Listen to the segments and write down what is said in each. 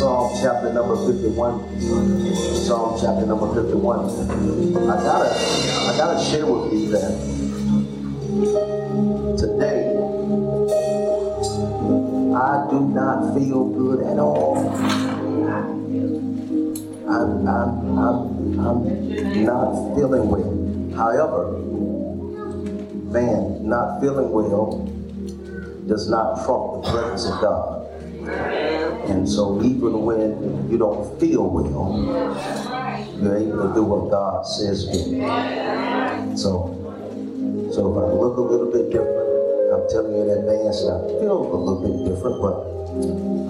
Psalm chapter number 51. Psalm chapter number 51. I gotta, I gotta share with you that today I do not feel good at all. I'm, I'm, I'm, I'm not feeling well. However, man, not feeling well does not trump the presence of God. And so even when you don't feel well, you're able to do what God says. So, so if I look a little bit different, I'm telling you in advance I feel a little bit different, but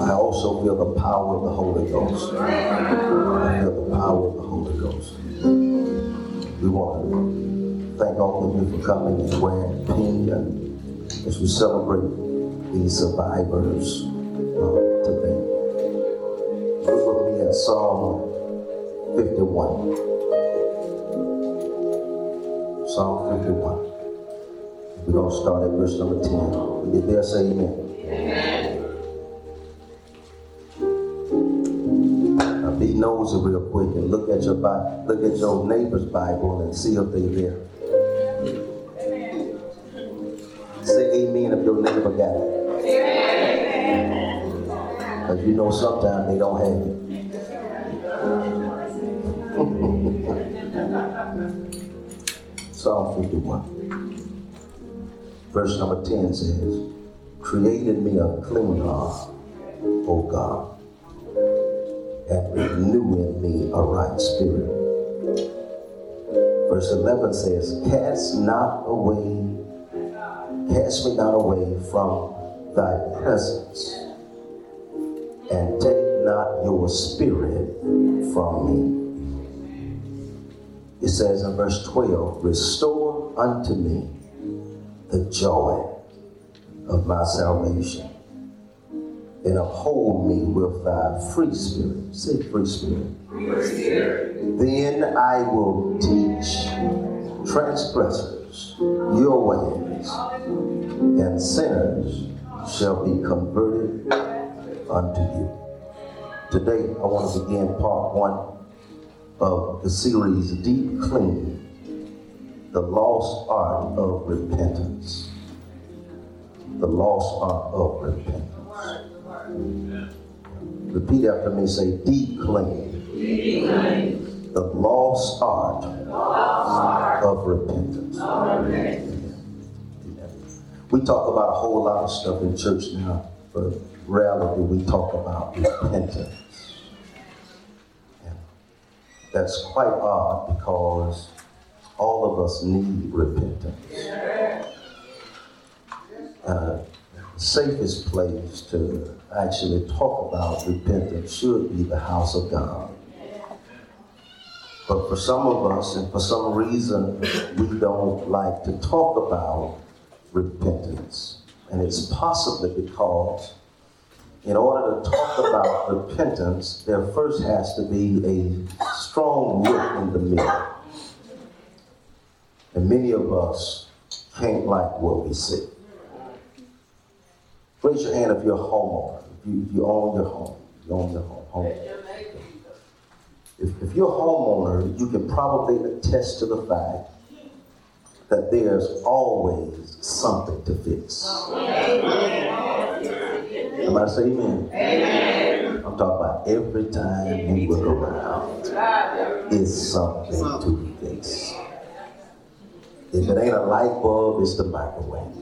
I also feel the power of the Holy Ghost. I feel the power of the Holy Ghost. We want to thank all of you for coming and wearing pink as we celebrate these survivors Psalm 51. Psalm 51. We're going to start at verse number 10. When you get there, say amen. Now be nosy real quick and look at your Bible, look at your neighbor's Bible and see if they're there. Say amen if your neighbor got it. Because you know sometimes they don't have it. Psalm 51. Verse number 10 says, Created me a clean heart, O God, and renew in me a right spirit. Verse 11 says, Cast not away, cast me not away from thy presence, and take not your spirit from me. It says in verse 12, Restore unto me the joy of my salvation, and uphold me with thy free spirit. Say free spirit. Then I will teach transgressors your ways, and sinners shall be converted unto you. Today, I want to begin part one of the series Deep Clean The Lost Art of Repentance. The Lost Art of Repentance. Repeat after me say, Deep Clean. The lost art, of repentance. We talk about a whole lot of stuff in church now, but rarely do we talk about repentance. That's quite odd because all of us need repentance. Uh, safest place to actually talk about repentance should be the house of God. But for some of us, and for some reason, we don't like to talk about repentance. And it's possibly because in order to talk about repentance, there first has to be a strong look in the mirror. And many of us can't like what we see. Raise your hand if you're a homeowner, if you, if you own your home. You own your home. home. If, if you're a homeowner, you can probably attest to the fact that there's always something to fix. Somebody say amen. amen. I'm talking about every time you look around, it's something to fix. If it ain't a light bulb, it's the microwave.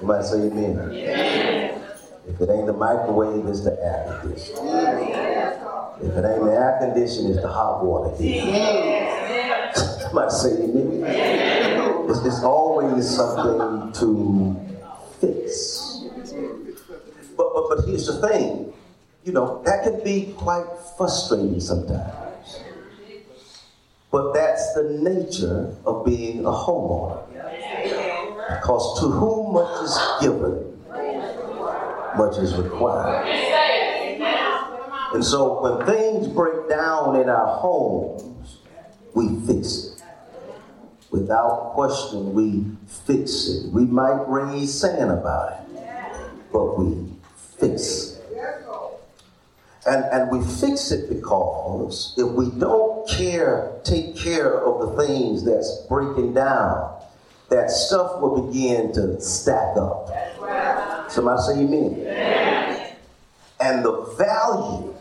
Somebody say amen. amen. If it ain't the microwave, it's the air conditioner. If it ain't the air conditioner, it's the hot water heater. Somebody say amen. It's, it's always something to fix. But, here's the thing. You know, that can be quite frustrating sometimes. But that's the nature of being a homeowner. Because to whom much is given, much is required. And so when things break down in our homes, we fix it. Without question, we fix it. We might raise sand about it, but we fix. And, and we fix it because if we don't care, take care of the things that's breaking down, that stuff will begin to stack up. Somebody say amen. And the value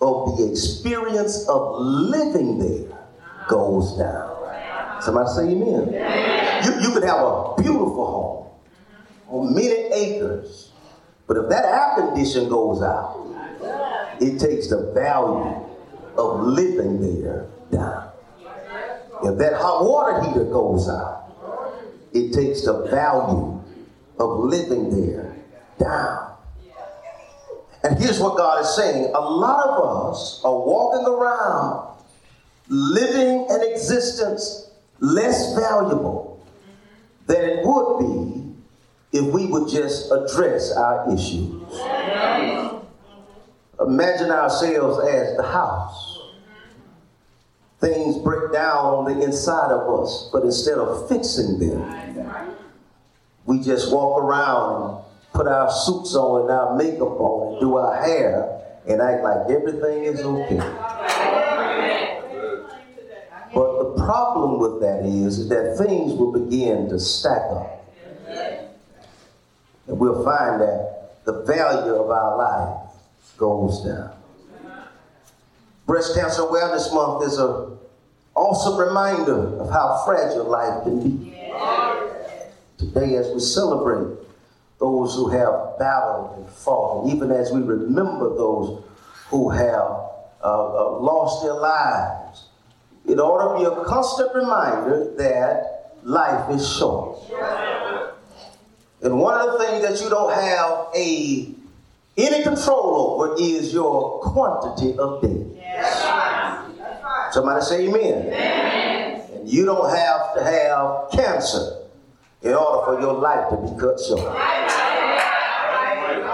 of the experience of living there goes down. Somebody say amen. You, you could have a beautiful home on many acres, but if that air condition goes out, it takes the value of living there down. If that hot water heater goes out, it takes the value of living there down. And here's what God is saying a lot of us are walking around living an existence less valuable than it would be if we would just address our issues. Imagine ourselves as the house. Things break down on the inside of us, but instead of fixing them, we just walk around and put our suits on and our makeup on and do our hair and act like everything is okay. But the problem with that is, is that things will begin to stack up. And we'll find that the value of our life goes down. Breast Cancer Awareness Month is an awesome reminder of how fragile life can be. Today, as we celebrate those who have battled and fought, and even as we remember those who have uh, uh, lost their lives, it ought to be a constant reminder that life is short. And one of the things that you don't have a any control over is your quantity of days. Somebody say amen. amen. And you don't have to have cancer in order for your life to be cut short.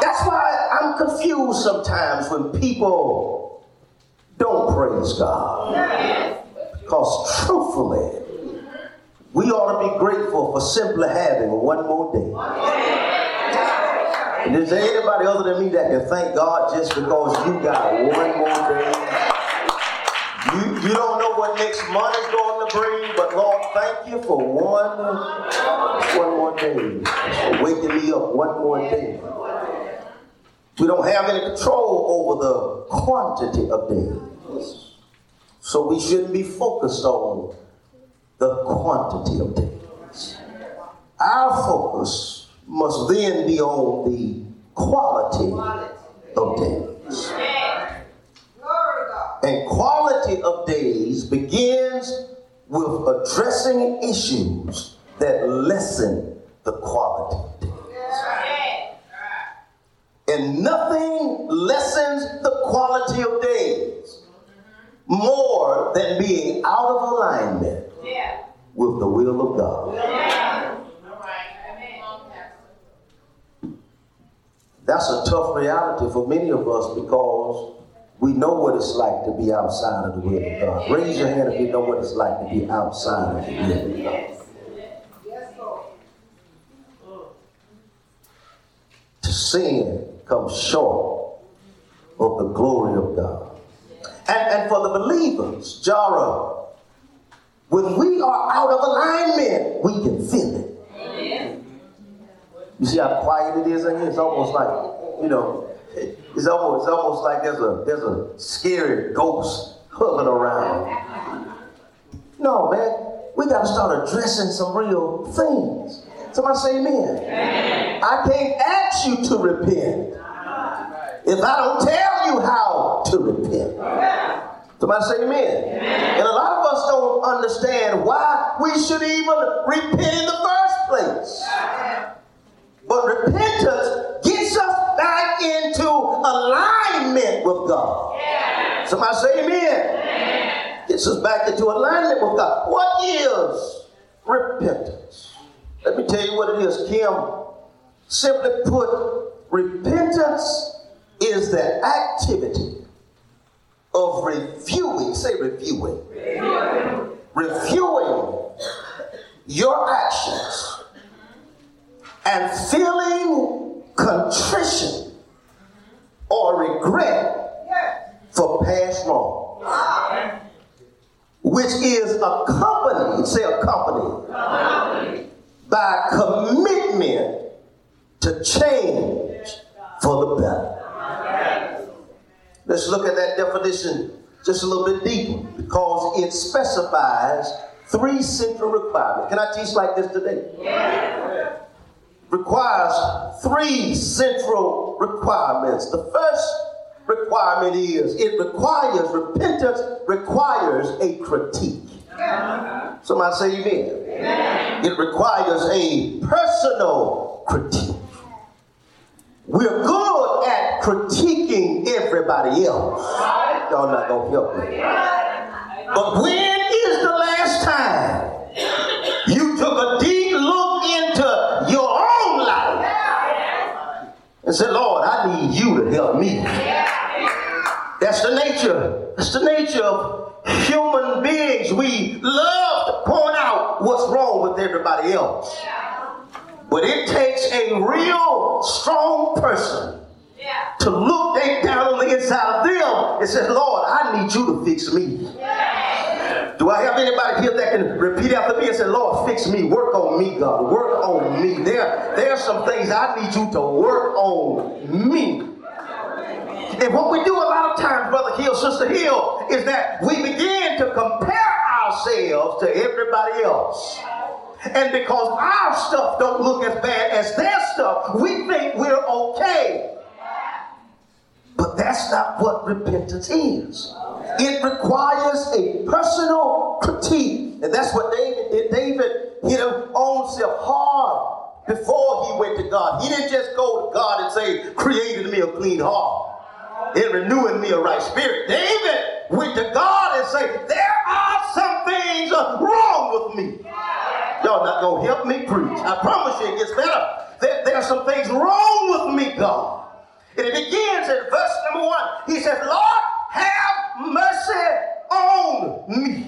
That's why I'm confused sometimes when people don't praise God. Because truthfully, we ought to be grateful for simply having one more day. And is there anybody other than me that can thank God just because you got one more day? You, you don't know what next month is going to bring, but Lord, thank you for one, one more day. For waking me up one more day. We don't have any control over the quantity of days. So we shouldn't be focused on the quantity of days. Our focus must then be on the quality of days. And quality of days begins with addressing issues that lessen the quality of days. And nothing lessens the quality of days more than being out of alignment with the will of God. That's a tough reality for many of us because we know what it's like to be outside of the will of God. Raise your hand if you know what it's like to be outside of the will of God. To sin comes short of the glory of God. And, and for the believers, Jara, when we are out of alignment, we can feel it. You see how quiet it is in here? It's almost like, you know, it's almost, it's almost like there's a there's a scary ghost hovering around. No, man, we got to start addressing some real things. Somebody say amen. amen. I can't ask you to repent if I don't tell you how to repent. Somebody say amen. amen. And a lot of us don't understand why we should even repent in the first place. But repentance gets us back into alignment with God. Yeah. Somebody say amen. amen. Gets us back into alignment with God. What is repentance? Let me tell you what it is, Kim. Simply put, repentance is the activity of reviewing, say reviewing, reviewing, your actions and feeling contrition or regret for past wrong. Which is accompanied, say accompanied, by commitment to change for the better. Let's look at that definition just a little bit deeper because it specifies three central requirements. Can I teach like this today? Yeah. Requires three central requirements. The first requirement is it requires repentance requires a critique. Somebody say amen. amen. It requires a personal critique. We're good at critiquing everybody else. Y'all not gonna help me. But when is the last time you took a deep look into your own life and said, Lord, I need you to help me? That's the nature. That's the nature of human beings. We love to point out what's wrong with everybody else. But it takes a real strong person yeah. to look down on the inside of them and say, Lord, I need you to fix me. Yeah. Do I have anybody here that can repeat after me and say, Lord, fix me, work on me, God, work on me. There, there are some things I need you to work on me. And what we do a lot of times, Brother Hill, Sister Hill, is that we begin to compare ourselves to everybody else. And because our stuff don't look as bad as their stuff, we think we're okay. But that's not what repentance is. It requires a personal critique. And that's what David did. David hit his own self hard before he went to God. He didn't just go to God and say, created me a clean heart and renewing me a right spirit. David went to God and said, there are some things uh, wrong with me. Y'all not going to help me preach. I promise you it gets better. There, there are some things wrong with me, God. And it begins at verse number one. He says, Lord, have mercy on me.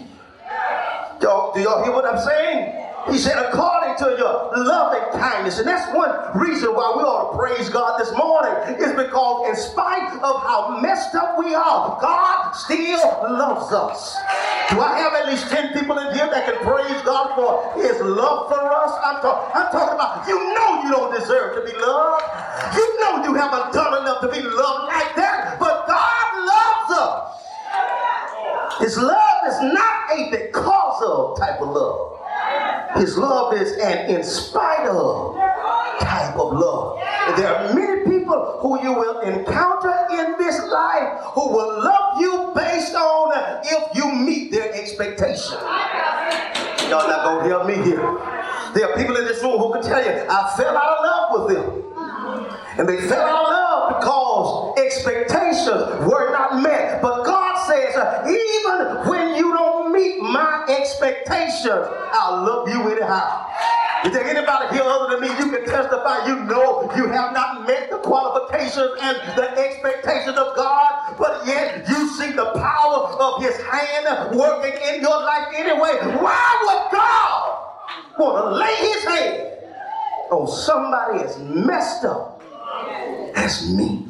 Y'all, do y'all hear what I'm saying? He said, according to your loving kindness. And that's one reason why we ought to praise God this morning, is because in spite of how messed up we are, God still loves us. Do I have at least 10 people in here that can praise God for his love for us? I'm, talk- I'm talking about, you know you don't deserve to be loved. You know you haven't done enough to be loved like that, but God loves us. His love is not a because of type of love. His love is an in spite of type of love. And there are many people who you will encounter in this life who will love you based on if you meet their expectation. Y'all not gonna help me here. There are people in this room who can tell you, I fell out of love with them. And they fell out of love because expectations were not met. But expectations, I'll love you anyhow. Is there anybody here other than me? You can testify. You know you have not met the qualifications and the expectations of God, but yet you see the power of His hand working in your life anyway. Why would God want to lay His hand on somebody as messed up as me?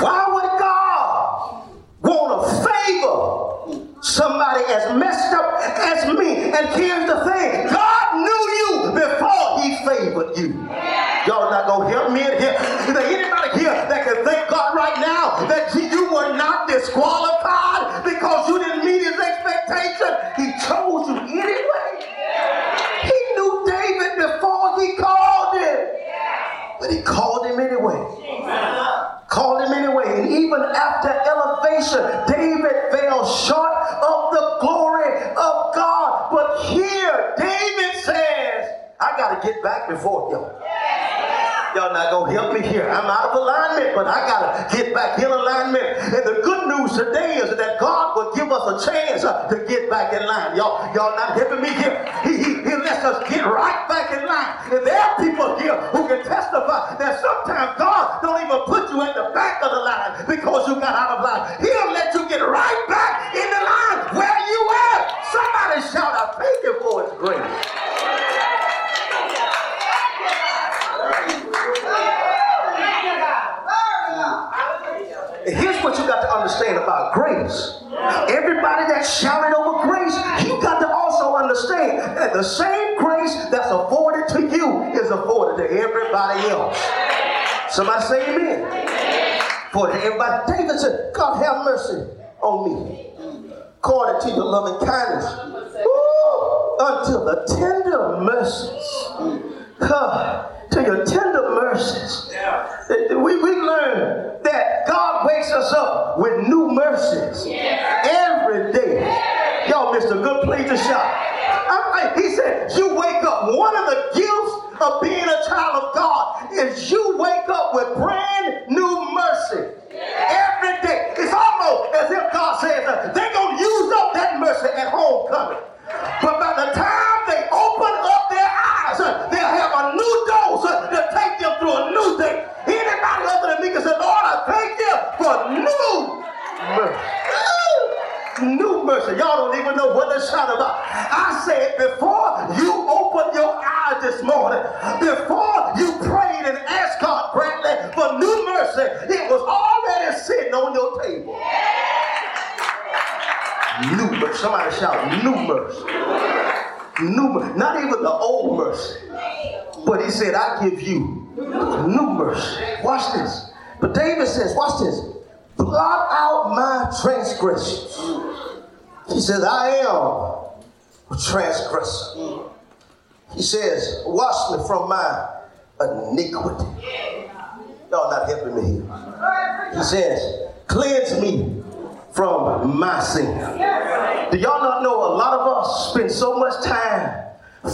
Why would God want to favor somebody as messed up as me. And here's the thing God knew you before he favored you. Y'all not gonna help me in here. Is there anybody here that can thank God right now that you were not disqualified because you didn't meet his expectation? He chose you anyway. He knew David before he called him. But he called him anyway. Called him anyway. And even after elevation, David fell short of the glory of God. But here, David says, I got to get back before him. Y'all not here. I'm out of alignment, but I gotta get back in alignment. And the good news today is that God will give us a chance uh, to get back in line. Y'all, y'all not helping me here. He, he, he lets us get right back in line. And there are people here who can testify that sometimes God don't even put you at the back of the line because you got out of line. He'll let you get right back Somebody say amen. For everybody, David said, God have mercy on me. According to your loving kindness. Woo, until the tender mercies. Come to your tender mercies. We, we learn that God wakes us up with new mercies every day. Y'all missed a good place to shop. he said, You wake up. One of the gifts of being a child of God is you wake up with brand new mercy. Every day. It's almost as if God says, They're going to use up that mercy at homecoming. But by the time they open up their eyes, they'll have a new dose to take them through a new day. Anybody other than me can say, Lord, I thank you for new mercy. New mercy. Y'all don't even know what to shout about. I said before you open your eyes this morning, before you prayed and asked God, Bradley, for new mercy, it was already sitting on your table. New mercy. Somebody shout, new mercy. New mercy. Not even the old mercy. But he said, I give you new mercy. Watch this. But David says, watch this. Blot out my transgressions. He says, I am a He says, wash me from my iniquity. Y'all not helping me here. He says, cleanse me from my sin. Do y'all not know a lot of us spend so much time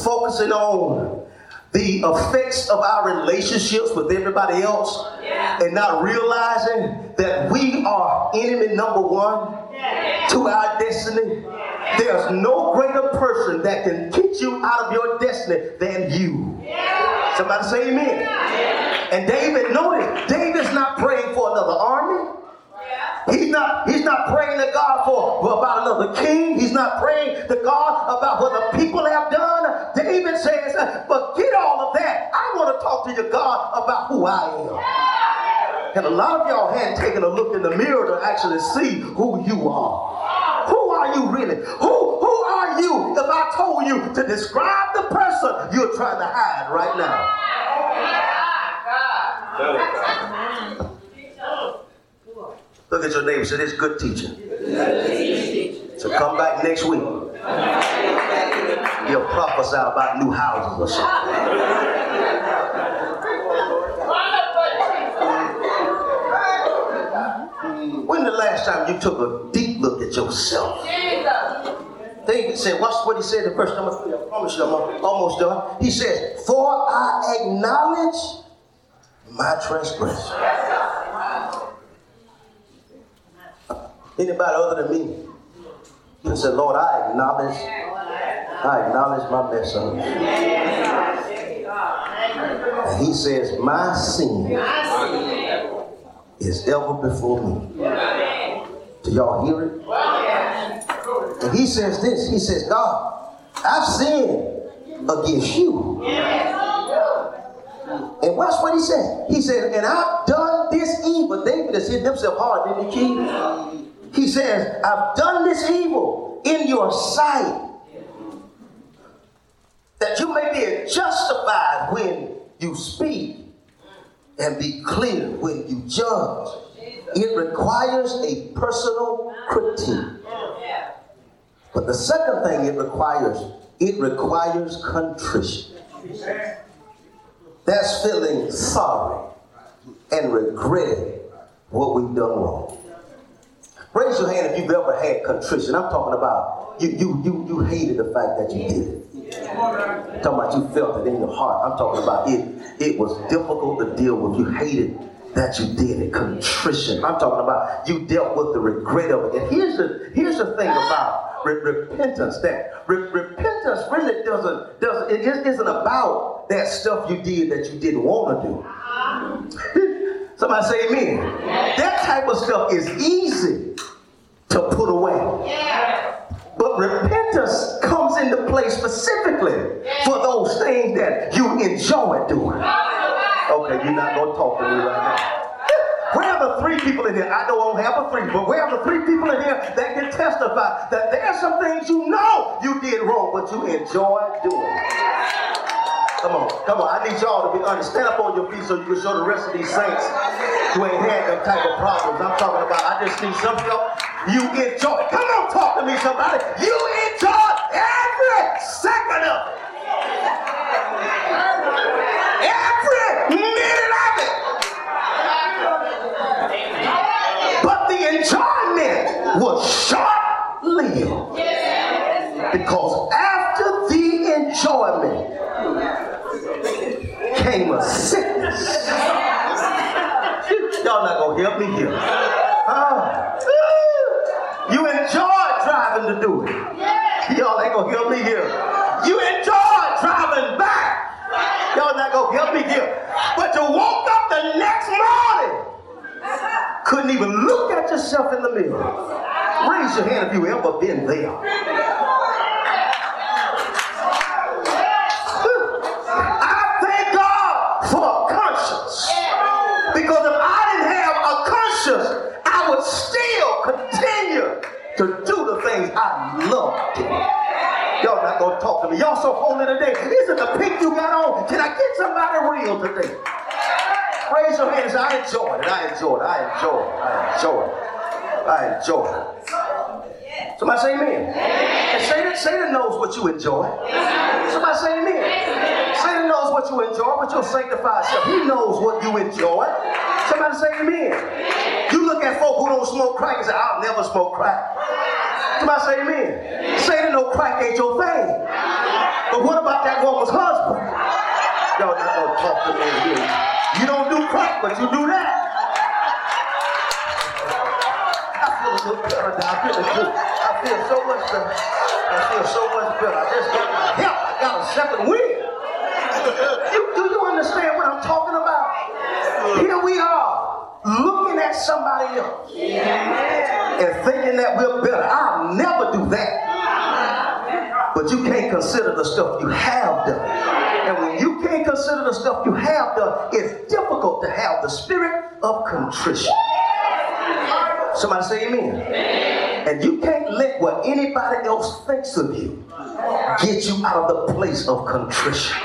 focusing on the effects of our relationships with everybody else yeah. and not realizing that we are enemy number one yeah. to our destiny. Yeah. There's no greater person that can kick you out of your destiny than you. Somebody say amen. And David noted, David's not praying for another army. He's not, he's not praying to God for, about another king. He's not praying to God about what the people have done. David says, forget all of that. I want to talk to you, God, about who I am. And a lot of y'all hadn't taken a look in the mirror to actually see who you are. Who are you really? Who, who are you if I told you to describe the person you're trying to hide right now? Look at your neighbor. Say, this good teaching. So come back next week. He'll prophesy about new houses or something. Last time you took a deep look at yourself? David said, watch what he said in verse number three. I promise you I'm almost done. He says, For I acknowledge my transgression. Anybody other than me can say, Lord, I acknowledge, I acknowledge my mess up. And he says, my sin is ever before me. Do y'all hear it? And he says this, he says, God, I've sinned against you. And watch what he said. He said, and I've done this evil. David has hit himself hard, didn't he? He says, I've done this evil in your sight. That you may be justified when you speak and be clear when you judge. It requires a personal critique. But the second thing it requires, it requires contrition. That's feeling sorry and regretting what we've done wrong. Raise your hand if you've ever had contrition. I'm talking about you you you you hated the fact that you did it. I'm talking about you felt it in your heart. I'm talking about it. It was difficult to deal with. You hated that you did it. Contrition. I'm talking about you dealt with the regret of it. And here's the here's the thing about re- repentance. That re- repentance really doesn't doesn't it isn't about that stuff you did that you didn't want to do. Somebody say amen. That type of stuff is easy to put away. But repentance comes into play specifically for those things that you enjoy doing. Okay, you're not going to talk to me right now. Where are the three people in here? I know I don't have a three, but where are the three people in here that can testify that there are some things you know you did wrong, but you enjoy doing? Come on, come on. I need y'all to be honest. Stand up on your feet so you can show the rest of these saints who ain't had them type of problems. I'm talking about, I just need some of y'all, you enjoy. Come on, talk to me, somebody. You enjoy every second of it. Every minute of it. But the enjoyment was short-lived. Because after the enjoyment, came a sickness. Y'all not gonna help me here. Uh, you enjoy driving to do it. Y'all ain't gonna help me here. You enjoy driving back. Y'all not gonna help me here. But you woke up the next morning, couldn't even look at yourself in the mirror. Raise your hand if you ever been there. Y'all not gonna talk to me. Y'all so holy today. Isn't the pink you got on? Can I get somebody real today? Raise your hands. I enjoy it. I enjoy it. I enjoy it. I enjoy it. I enjoy it. Somebody say amen. And Satan, Satan knows what you enjoy. Somebody say amen. Satan knows what you enjoy, but you'll sanctify yourself. He knows what you enjoy. Somebody say amen. You look at folk who don't smoke crack and say, I'll never smoke crack. Somebody say amen. Satan no crack ain't your thing. But what about that woman's husband? Y'all not gonna talk to me here. You don't do crack, but you do that. I feel little better now. I feel good. I feel so much better. I feel so much better. I just got my help. I got a second wind. You, do you understand what I'm talking about? Here we are, at somebody else and thinking that we're better. I'll never do that. But you can't consider the stuff you have done. And when you can't consider the stuff you have done, it's difficult to have the spirit of contrition. Somebody say amen. And you can't let what anybody else thinks of you get you out of the place of contrition.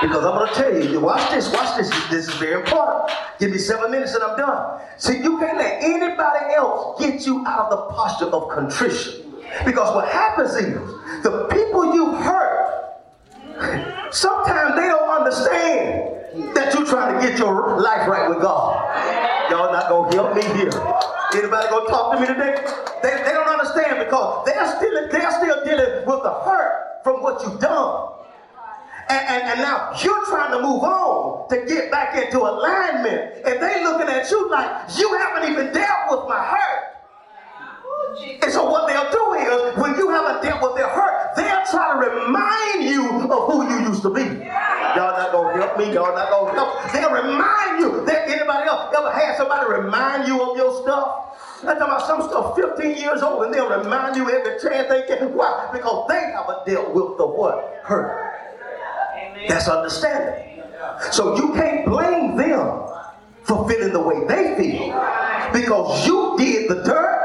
Because I'm going to tell you, watch this, watch this. This is very important. Give me seven minutes and I'm done. See, you can't let anybody else get you out of the posture of contrition. Because what happens is, the people you hurt, sometimes they don't understand that you're trying to get your life right with God. Y'all not going to help me here. Anybody to talk to me today? They, they don't understand because they're still, they're still dealing with the hurt from what you've done. And, and, and, now you're trying to move on to get back into alignment. And they looking at you like, you haven't even dealt with my hurt. And so what they'll do is, when you haven't dealt with their hurt, they'll try to remind you of who you used to be. Y'all not gonna help me. Y'all not gonna help. They'll remind you. That anybody else ever had somebody remind you of your stuff? I'm talking about some stuff 15 years old, and they'll remind you every chance they get. Why? Because they haven't dealt with the what? Hurt. That's understanding. So you can't blame them for feeling the way they feel because you did the dirt.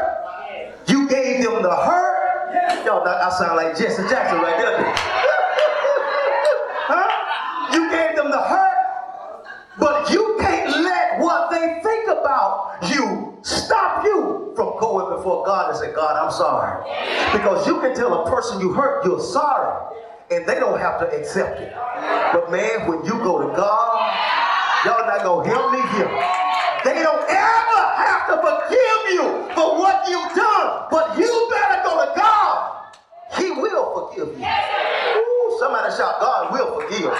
You gave them the hurt. Y'all, I sound like Jesse Jackson right there. huh? You gave them the hurt, but you can't let what they think about you stop you from going before God and say, God, I'm sorry. Because you can tell a person you hurt you're sorry and they don't have to accept it. But man, when you go to God, y'all not gonna help me here. They don't ever have to forgive you for what you've done, but you better go to God. He will forgive you. Ooh, somebody shout, God will forgive.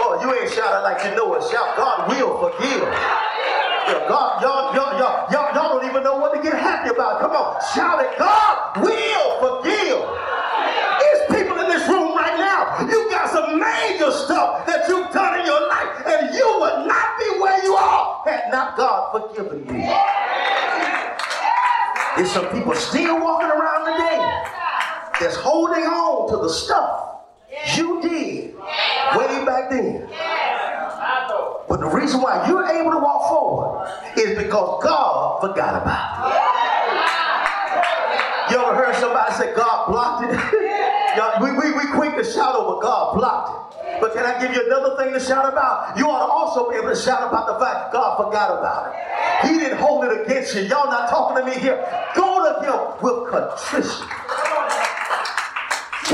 Oh, you ain't shouting like you know it. Shout, God will forgive. God, y'all, y'all, y'all, y'all, y'all don't even know what to get happy about. Come on, shout it. God will forgive this room right now. You got some stuff that you've done in your life, and you would not be where you are had not God forgiven you. There's some people still walking around today that's holding on to the stuff you did way back then. But the reason why you're able to walk forward is because because God forgot about it. You ever heard somebody say God blocked it? We, we, we quick to shout over God blocked it. But can I give you another thing to shout about? You ought to also be able to shout about the fact God forgot about it. He didn't hold it against you. Y'all not talking to me here. Go to him with contrition.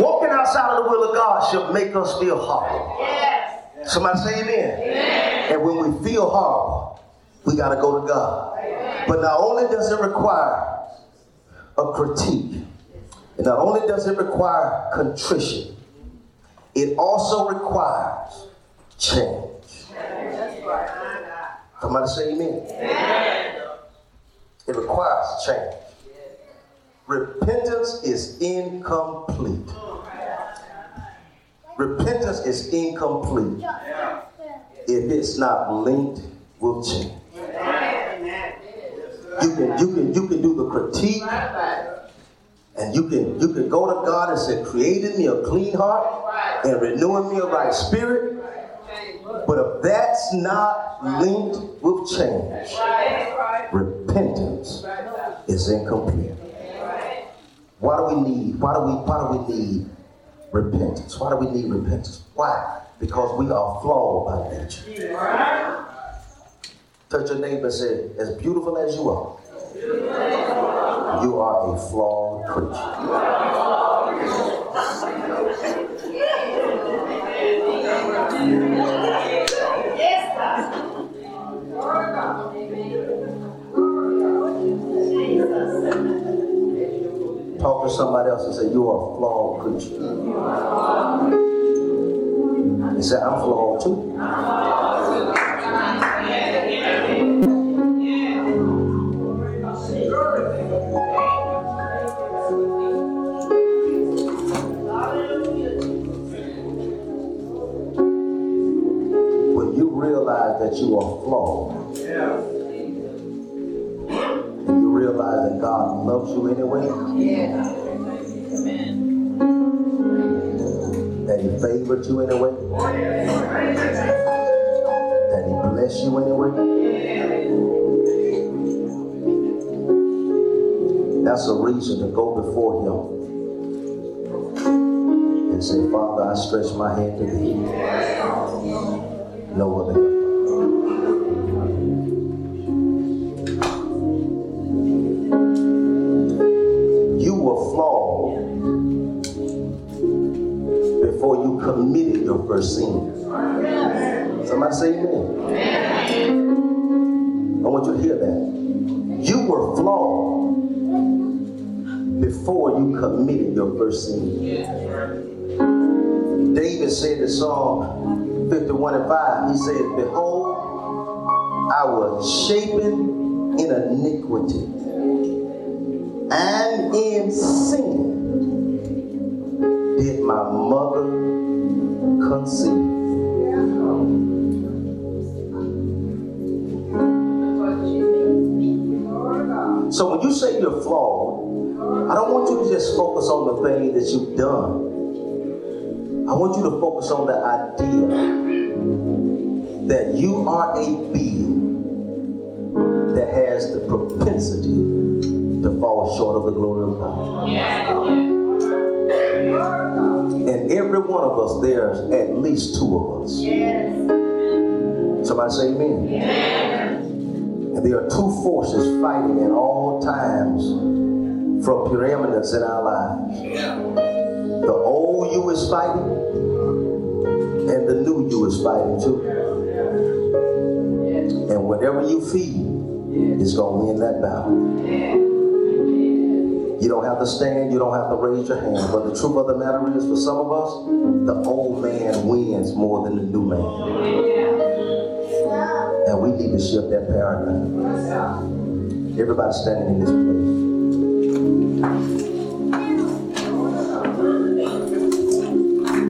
Walking outside of the will of God should make us feel horrible. Somebody say amen. amen. And when we feel horrible, we got to go to God. But not only does it require a critique, and not only does it require contrition, it also requires change. Somebody say amen. amen. It requires change. Repentance is incomplete. Repentance is incomplete if it's not linked with change. You can you can you can do the critique and you can you can go to God and say, created me a clean heart and renewing me of right spirit. But if that's not linked with change, repentance is incomplete. Why do we need? Why do we? Why do we need repentance? Why do we need repentance? Why? Because we are flawed by nature. Touch your neighbor and say, as beautiful as you are, you are a flawed creature. Talk to somebody else and say, You are a flawed creature. He said, I'm flawed too. When you realize that you are flawed, loves you anyway, that He favored you anyway, that He blessed you anyway. That's a reason to go before Him and say, Father, I stretch my hand to Thee. No other committed your first sin. Somebody say amen. I want you to hear that. You were flawed before you committed your first sin. David said in Psalm 51 and 5, he said, Behold, I was shapen in iniquity, and in sin did my mother conceive. So when you say you're flawed, I don't want you to just focus on the thing that you've done. I want you to focus on the idea that you are a being that has the propensity to fall short of the glory of God. And every one of us, there's at least two of us. Somebody say amen. And there are two forces fighting at all times for preeminence in our lives. The old you is fighting, and the new you is fighting too. And whatever you feed is going to win that battle. You don't have to stand, you don't have to raise your hand. But the truth of the matter is, for some of us, the old man wins more than the new man. And we need to shift that paradigm. Everybody standing in this place.